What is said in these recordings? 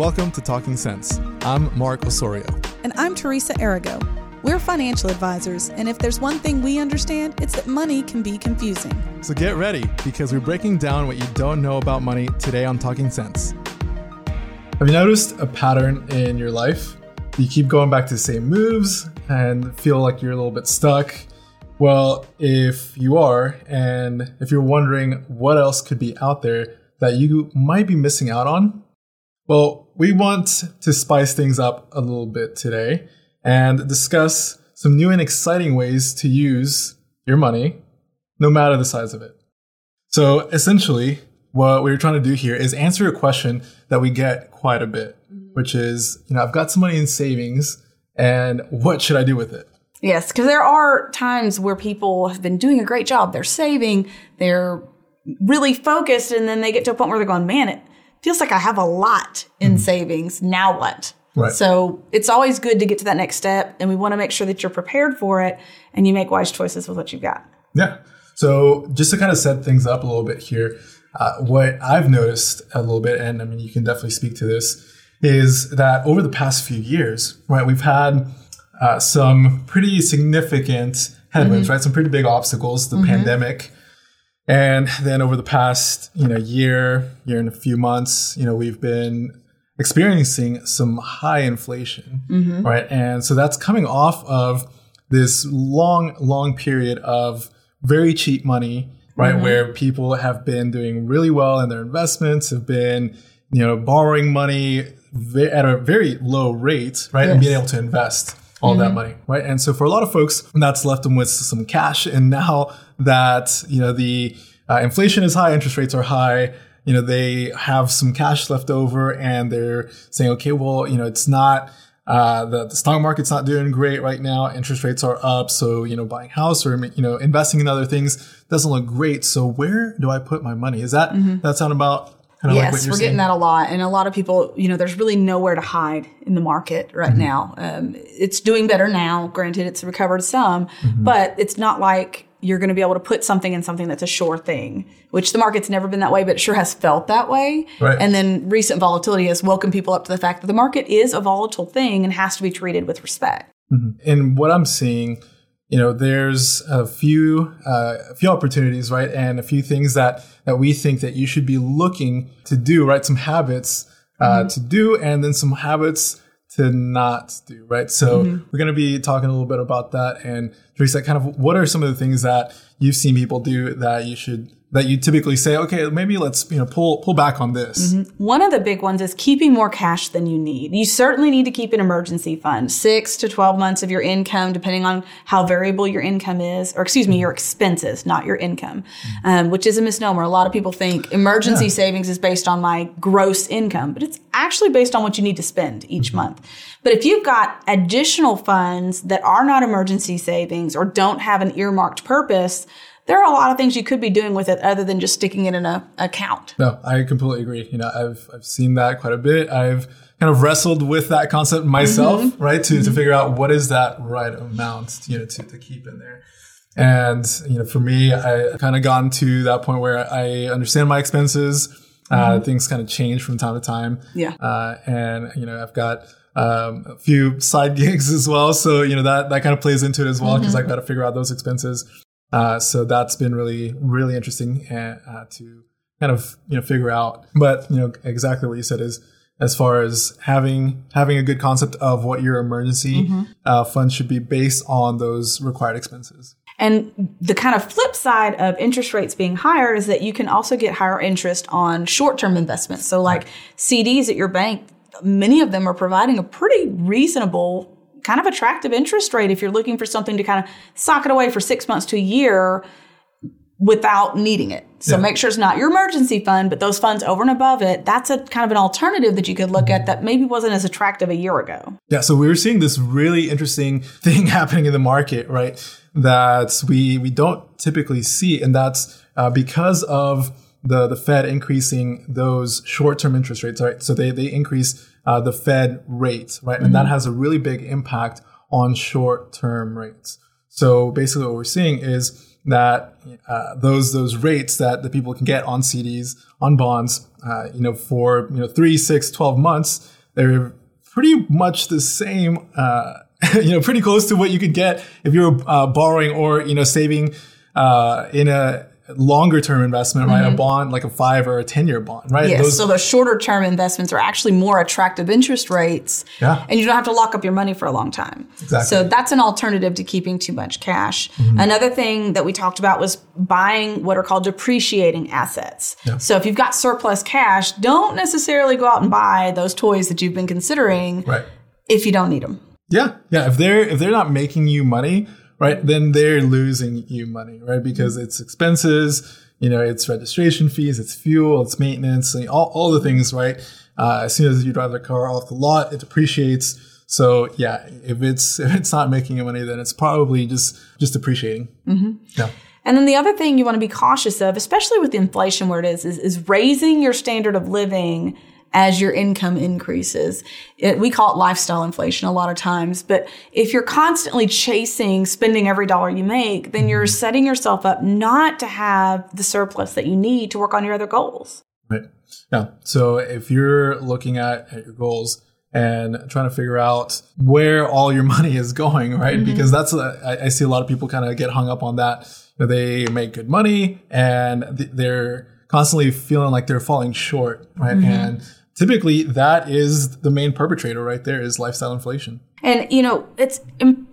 Welcome to Talking Sense. I'm Mark Osorio. And I'm Teresa Arago. We're financial advisors, and if there's one thing we understand, it's that money can be confusing. So get ready because we're breaking down what you don't know about money today on Talking Sense. Have you noticed a pattern in your life? You keep going back to the same moves and feel like you're a little bit stuck. Well, if you are, and if you're wondering what else could be out there that you might be missing out on, well, we want to spice things up a little bit today and discuss some new and exciting ways to use your money, no matter the size of it. So essentially, what we're trying to do here is answer a question that we get quite a bit, mm-hmm. which is, you know, I've got some money in savings and what should I do with it? Yes, because there are times where people have been doing a great job. They're saving, they're really focused, and then they get to a point where they're going, man, it feels like I have a lot in mm-hmm. savings. Now what? Right. So it's always good to get to that next step, and we want to make sure that you're prepared for it and you make wise choices with what you've got. Yeah. So just to kind of set things up a little bit here, uh, what I've noticed a little bit, and I mean you can definitely speak to this, is that over the past few years, right, we've had uh, some pretty significant headwinds, mm-hmm. right, some pretty big obstacles, the mm-hmm. pandemic and then over the past, you know, year, year and a few months, you know, we've been experiencing some high inflation, mm-hmm. right? And so that's coming off of this long, long period of very cheap money, right? Mm-hmm. Where people have been doing really well in their investments, have been, you know, borrowing money at a very low rate, right? Yes. And being able to invest all mm-hmm. that money, right? And so for a lot of folks, that's left them with some cash. And now that, you know, the uh, inflation is high, interest rates are high, you know, they have some cash left over and they're saying, okay, well, you know, it's not, uh, the, the stock market's not doing great right now. Interest rates are up. So, you know, buying house or, you know, investing in other things doesn't look great. So where do I put my money? Is that, mm-hmm. that sound about Kind of yes, like we're saying. getting that a lot, and a lot of people, you know, there's really nowhere to hide in the market right mm-hmm. now. Um, it's doing better now. Granted, it's recovered some, mm-hmm. but it's not like you're going to be able to put something in something that's a sure thing, which the market's never been that way, but it sure has felt that way. Right. And then recent volatility has woken people up to the fact that the market is a volatile thing and has to be treated with respect. Mm-hmm. And what I'm seeing you know, there's a few uh, a few opportunities, right, and a few things that that we think that you should be looking to do, right? Some habits uh, mm-hmm. to do, and then some habits to not do, right? So mm-hmm. we're going to be talking a little bit about that, and Teresa, kind of what are some of the things that you've seen people do that you should that you typically say, okay, maybe let's you know pull pull back on this. Mm-hmm. One of the big ones is keeping more cash than you need. You certainly need to keep an emergency fund, six to twelve months of your income, depending on how variable your income is, or excuse me, your expenses, not your income, mm-hmm. um, which is a misnomer. A lot of people think emergency yeah. savings is based on my gross income, but it's actually based on what you need to spend each mm-hmm. month. But if you've got additional funds that are not emergency savings or don't have an earmarked purpose there are a lot of things you could be doing with it other than just sticking it in a account. No, I completely agree. You know, I've I've seen that quite a bit. I've kind of wrestled with that concept myself, mm-hmm. right? To to figure out what is that right amount, you know, to, to keep in there. And you know, for me, I kind of gotten to that point where I understand my expenses. Uh, mm-hmm. Uh, things kind of change from time to time. Yeah. Uh, and you know, I've got um, a few side gigs as well, so you know that that kind of plays into it as well because mm-hmm. I've got to figure out those expenses. Uh, so that's been really, really interesting uh, to kind of, you know, figure out. But, you know, exactly what you said is as far as having, having a good concept of what your emergency mm-hmm. uh, fund should be based on those required expenses. And the kind of flip side of interest rates being higher is that you can also get higher interest on short term investments. So, like CDs at your bank, many of them are providing a pretty reasonable kind of attractive interest rate if you're looking for something to kind of sock it away for six months to a year without needing it. So yeah. make sure it's not your emergency fund, but those funds over and above it, that's a kind of an alternative that you could look at that maybe wasn't as attractive a year ago. Yeah, so we were seeing this really interesting thing happening in the market, right? That we we don't typically see, and that's uh, because of the the Fed increasing those short term interest rates, right? So they they increase uh, the Fed rate, right? Mm-hmm. And that mm-hmm. has a really big impact on short term rates. So basically what we're seeing is that uh, those those rates that the people can get on CDs, on bonds, uh, you know, for you know three, six, 12 months, they're pretty much the same. Uh, you know, pretty close to what you could get if you were uh, borrowing or you know saving uh, in a longer term investment, right? A mm-hmm. bond like a five or a ten year bond, right? Yes. Those- so the shorter term investments are actually more attractive interest rates. Yeah. And you don't have to lock up your money for a long time. Exactly. So that's an alternative to keeping too much cash. Mm-hmm. Another thing that we talked about was buying what are called depreciating assets. Yeah. So if you've got surplus cash, don't necessarily go out and buy those toys that you've been considering right. if you don't need them. Yeah, yeah. If they're if they're not making you money, right, then they're losing you money, right? Because it's expenses, you know, it's registration fees, it's fuel, it's maintenance, all, all the things, right? Uh, as soon as you drive the car off the lot, it depreciates. So yeah, if it's if it's not making you money, then it's probably just just depreciating. Mm-hmm. Yeah. And then the other thing you want to be cautious of, especially with inflation where it is, is, is raising your standard of living as your income increases. It, we call it lifestyle inflation a lot of times, but if you're constantly chasing spending every dollar you make, then you're mm-hmm. setting yourself up not to have the surplus that you need to work on your other goals. Right. Yeah. So if you're looking at, at your goals and trying to figure out where all your money is going, right? Mm-hmm. Because that's, a, I, I see a lot of people kind of get hung up on that. They make good money and th- they're constantly feeling like they're falling short, right? Mm-hmm. And typically that is the main perpetrator right there is lifestyle inflation. And you know, it's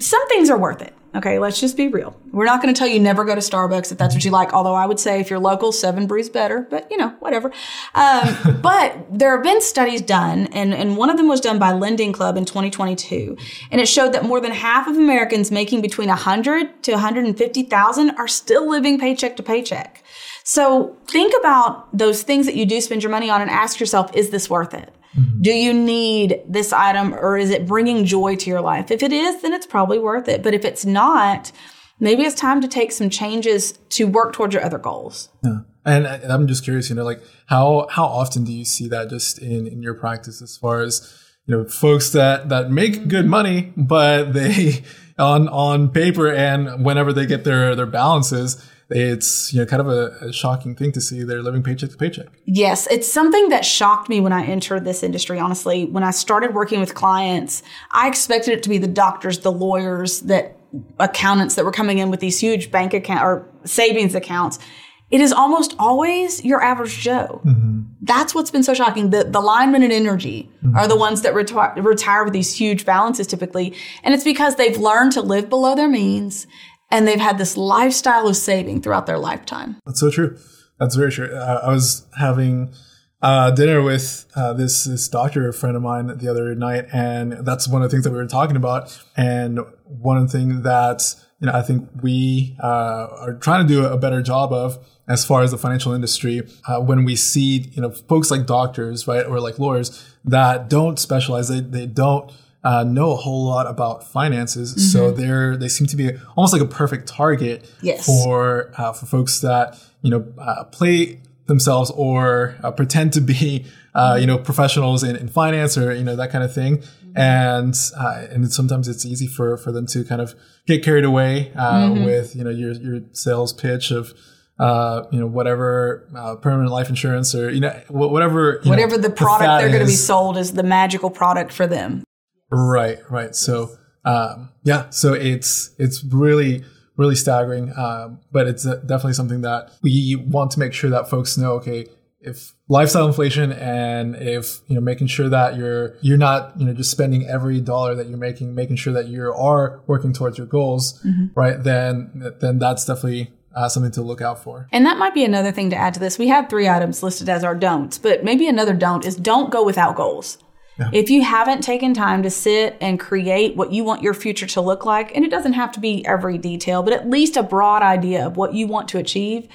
some things are worth it. Okay, let's just be real. We're not going to tell you never go to Starbucks if that's what you like. Although I would say if you're local, seven brews better. But you know, whatever. Um, but there have been studies done, and and one of them was done by Lending Club in 2022, and it showed that more than half of Americans making between 100 to 150,000 are still living paycheck to paycheck. So think about those things that you do spend your money on, and ask yourself, is this worth it? Mm-hmm. Do you need this item or is it bringing joy to your life? If it is, then it's probably worth it. But if it's not, maybe it's time to take some changes to work towards your other goals. Yeah. And, and I'm just curious, you know, like how how often do you see that just in in your practice as far as you know folks that that make good money, but they on on paper and whenever they get their their balances, it's you know kind of a, a shocking thing to see they're living paycheck to paycheck. Yes, it's something that shocked me when I entered this industry, honestly. When I started working with clients, I expected it to be the doctors, the lawyers, that accountants that were coming in with these huge bank account or savings accounts. It is almost always your average Joe. Mm-hmm. That's what's been so shocking. The, the linemen and energy mm-hmm. are the ones that retire, retire with these huge balances typically. And it's because they've learned to live below their means and they've had this lifestyle of saving throughout their lifetime. That's so true. That's very true. Uh, I was having uh, dinner with uh, this this doctor friend of mine the other night, and that's one of the things that we were talking about. And one things that you know I think we uh, are trying to do a better job of as far as the financial industry uh, when we see you know folks like doctors right or like lawyers that don't specialize they they don't uh, know a whole lot about finances, so they're they seem to be almost like a perfect target Yes. for uh, for folks that you know uh, play themselves or uh, pretend to be uh, you know professionals in, in finance or you know that kind of thing, and uh, and sometimes it's easy for for them to kind of get carried away uh, with you know your your sales pitch of. Uh, you know, whatever uh, permanent life insurance or you know wh- whatever you know, Whatever the product fad they're going to be sold is the magical product for them. Right, right. So, um, yeah, so it's it's really really staggering, um, but it's definitely something that we want to make sure that folks know. Okay, if lifestyle inflation and if you know making sure that you're you're not you know just spending every dollar that you're making, making sure that you are working towards your goals, right? Then then that's definitely uh, something to look out for. And that might be another thing to add to this. We have three items listed as our don'ts, but maybe another don't is don't go without goals. If you haven't taken time to sit and create what you want your future to look like, and it doesn't have to be every detail, but at least a broad idea of what you want to achieve,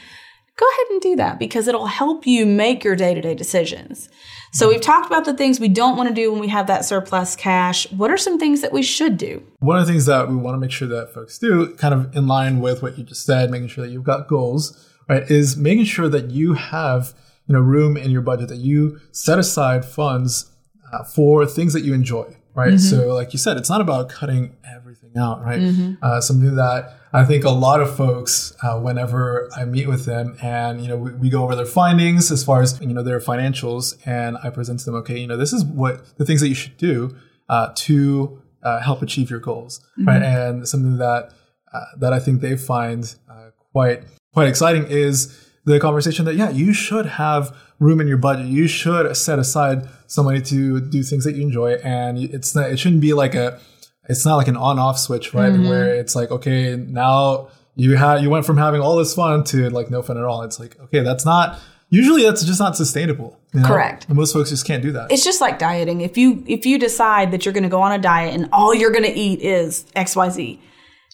go ahead and do that because it'll help you make your day to day decisions. So we've talked about the things we don't want to do when we have that surplus cash. What are some things that we should do? One of the things that we want to make sure that folks do, kind of in line with what you just said, making sure that you've got goals, right, is making sure that you have you know room in your budget that you set aside funds uh, for things that you enjoy, right? So, like you said, it's not about cutting everything out, right? Uh, something that I think a lot of folks, uh, whenever I meet with them and, you know, we, we, go over their findings as far as, you know, their financials and I present to them, okay, you know, this is what the things that you should do uh, to uh, help achieve your goals, mm-hmm. right? And something that, uh, that I think they find uh, quite, quite exciting is the conversation that, yeah, you should have room in your budget. You should set aside some money to do things that you enjoy. And it's not, it shouldn't be like a, it's not like an on off switch, right? Mm-hmm. Where it's like, okay, now you had, you went from having all this fun to like no fun at all. It's like, okay, that's not, usually that's just not sustainable. You know? Correct. And most folks just can't do that. It's just like dieting. If you, if you decide that you're going to go on a diet and all you're going to eat is XYZ,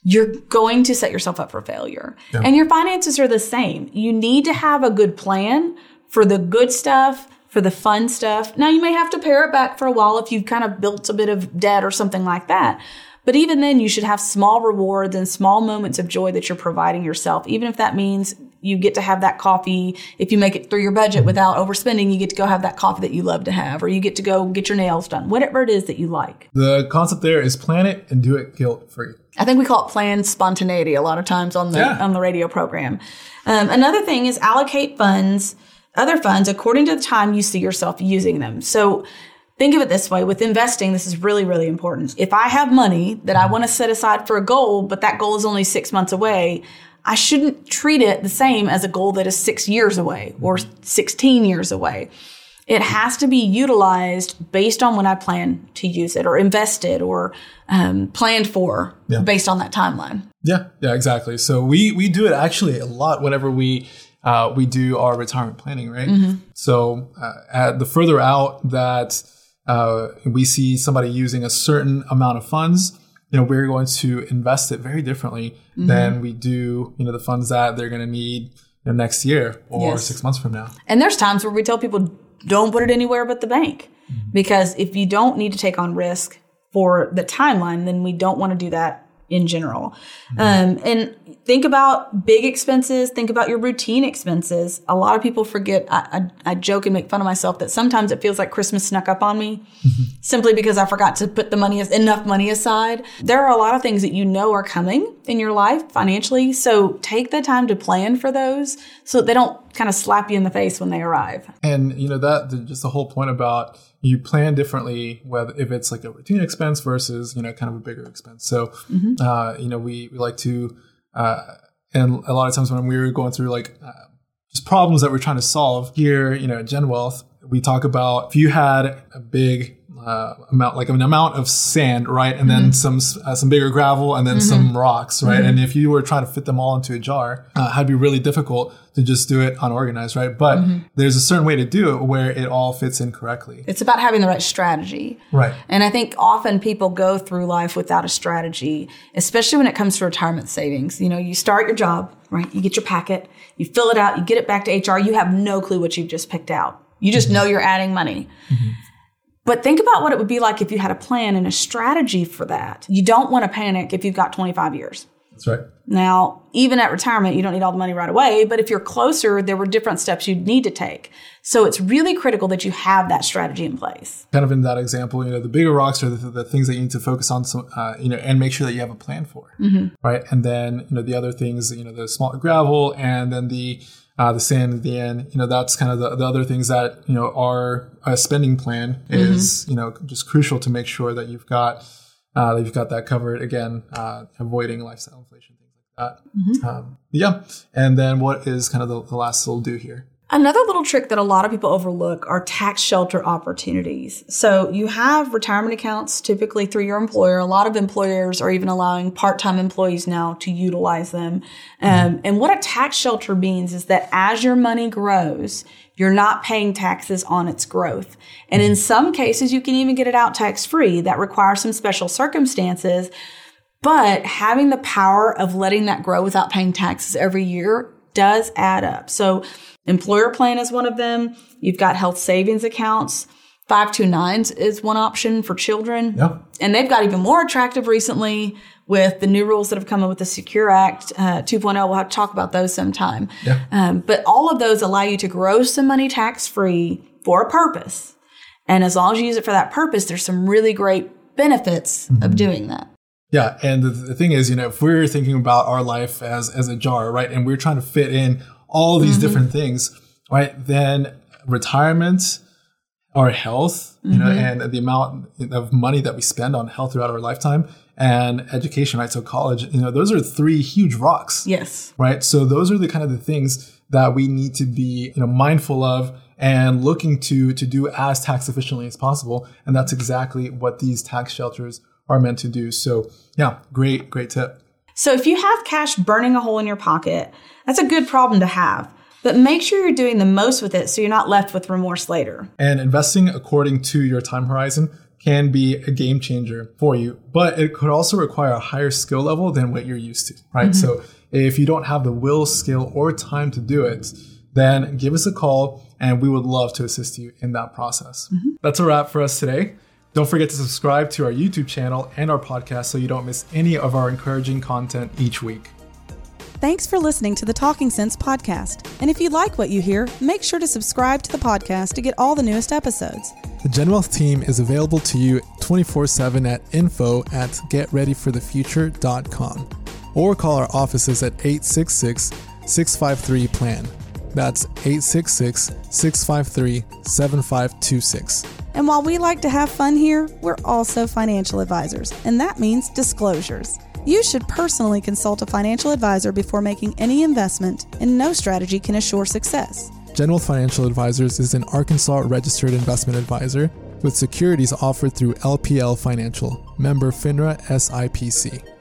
you're going to set yourself up for failure. Yeah. And your finances are the same. You need to have a good plan for the good stuff for the fun stuff. Now you may have to pare it back for a while if you've kind of built a bit of debt or something like that. But even then, you should have small rewards and small moments of joy that you're providing yourself, even if that means you get to have that coffee. If you make it through your budget without overspending, you get to go have that coffee that you love to have, or you get to go get your nails done, whatever it is that you like. The concept there is plan it and do it guilt free. I think we call it planned spontaneity a lot of times on the yeah. on the radio program. Um, another thing is allocate funds other funds according to the time you see yourself using them. So think of it this way with investing, this is really, really important. If I have money that I want to set aside for a goal, but that goal is only six months away, I shouldn't treat it the same as a goal that is six years away or 16 years away. It has to be utilized based on when I plan to use it or invest it or um, planned for yeah. based on that timeline. Yeah, yeah, exactly. So we we do it actually a lot whenever we uh, we do our retirement planning, right? Mm-hmm. So uh, the further out that uh, we see somebody using a certain amount of funds, you know, we're going to invest it very differently mm-hmm. than we do, you know, the funds that they're going to need you know, next year or yes. six months from now. And there's times where we tell people don't put it anywhere but the bank mm-hmm. because if you don't need to take on risk for the timeline, then we don't want to do that in general. Mm-hmm. Um, and think about big expenses. Think about your routine expenses. A lot of people forget. I, I, I joke and make fun of myself that sometimes it feels like Christmas snuck up on me, mm-hmm. simply because I forgot to put the money enough money aside. There are a lot of things that you know are coming in your life financially, so take the time to plan for those so they don't kind of slap you in the face when they arrive. And you know that just the whole point about you plan differently whether if it's like a routine expense versus you know kind of a bigger expense so mm-hmm. uh, you know we, we like to uh, and a lot of times when we were going through like uh, just problems that we're trying to solve here you know at GenWealth we talk about if you had a big uh, amount, like an amount of sand, right, and mm-hmm. then some uh, some bigger gravel, and then mm-hmm. some rocks, right. Mm-hmm. And if you were trying to fit them all into a jar, uh, it'd be really difficult to just do it unorganized, right? But mm-hmm. there's a certain way to do it where it all fits in correctly. It's about having the right strategy, right? And I think often people go through life without a strategy, especially when it comes to retirement savings. You know, you start your job, right? You get your packet, you fill it out, you get it back to HR. You have no clue what you've just picked out. You just mm-hmm. know you're adding money. Mm-hmm. But think about what it would be like if you had a plan and a strategy for that. You don't want to panic if you've got 25 years. That's right. Now, even at retirement, you don't need all the money right away, but if you're closer, there were different steps you'd need to take. So it's really critical that you have that strategy in place. Kind of in that example, you know, the bigger rocks are the, the things that you need to focus on, so, uh, you know, and make sure that you have a plan for, mm-hmm. right? And then, you know, the other things, you know, the small gravel and then the uh, the sand at the end. You know, that's kind of the, the other things that, you know, our a spending plan is, mm-hmm. you know, just crucial to make sure that you've got, uh, that you've got that covered. Again, uh, avoiding lifestyle inflation, things like that. Mm-hmm. Um, yeah. And then what is kind of the, the last little do here? Another little trick that a lot of people overlook are tax shelter opportunities. So you have retirement accounts typically through your employer. A lot of employers are even allowing part-time employees now to utilize them. Um, and what a tax shelter means is that as your money grows, you're not paying taxes on its growth. And in some cases, you can even get it out tax free. That requires some special circumstances. But having the power of letting that grow without paying taxes every year does add up. So Employer plan is one of them. You've got health savings accounts. 529s is one option for children. Yeah. And they've got even more attractive recently with the new rules that have come in with the Secure Act uh, 2.0. We'll have to talk about those sometime. Yeah. Um, but all of those allow you to grow some money tax free for a purpose. And as long as you use it for that purpose, there's some really great benefits mm-hmm. of doing that. Yeah, and the, the thing is, you know, if we're thinking about our life as as a jar, right, and we're trying to fit in all these mm-hmm. different things, right, then retirement, our health, you know, mm-hmm. and the amount of money that we spend on health throughout our lifetime, and education, right, so college, you know, those are three huge rocks Yes. right? So those are the kind of the things that we need to be, you know, mindful of and looking to to do as tax efficiently as possible. And that's exactly what these tax shelters are meant to do. So yeah, great, great tip. So if you have cash burning a hole in your pocket, that's a good problem to have. But make sure you're doing the most with it so you're not left with remorse later. And investing according to your time horizon can be a game changer for you, but it could also require a higher skill level than what you're used to, right? Mm-hmm. So if you don't have the will, skill, or time to do it, then give us a call and we would love to assist you in that process. Mm-hmm. That's a wrap for us today. Don't forget to subscribe to our YouTube channel and our podcast so you don't miss any of our encouraging content each week. Thanks for listening to the Talking Sense podcast. And if you like what you hear, make sure to subscribe to the podcast to get all the newest episodes. The GenWealth team is available to you 24 7 at info at getreadyforthefuture.com or call our offices at 866 653 PLAN. That's 866 653 7526. And while we like to have fun here, we're also financial advisors, and that means disclosures. You should personally consult a financial advisor before making any investment, and no strategy can assure success. GenWealth Financial Advisors is an Arkansas registered investment advisor with securities offered through LPL Financial, member FINRA SIPC.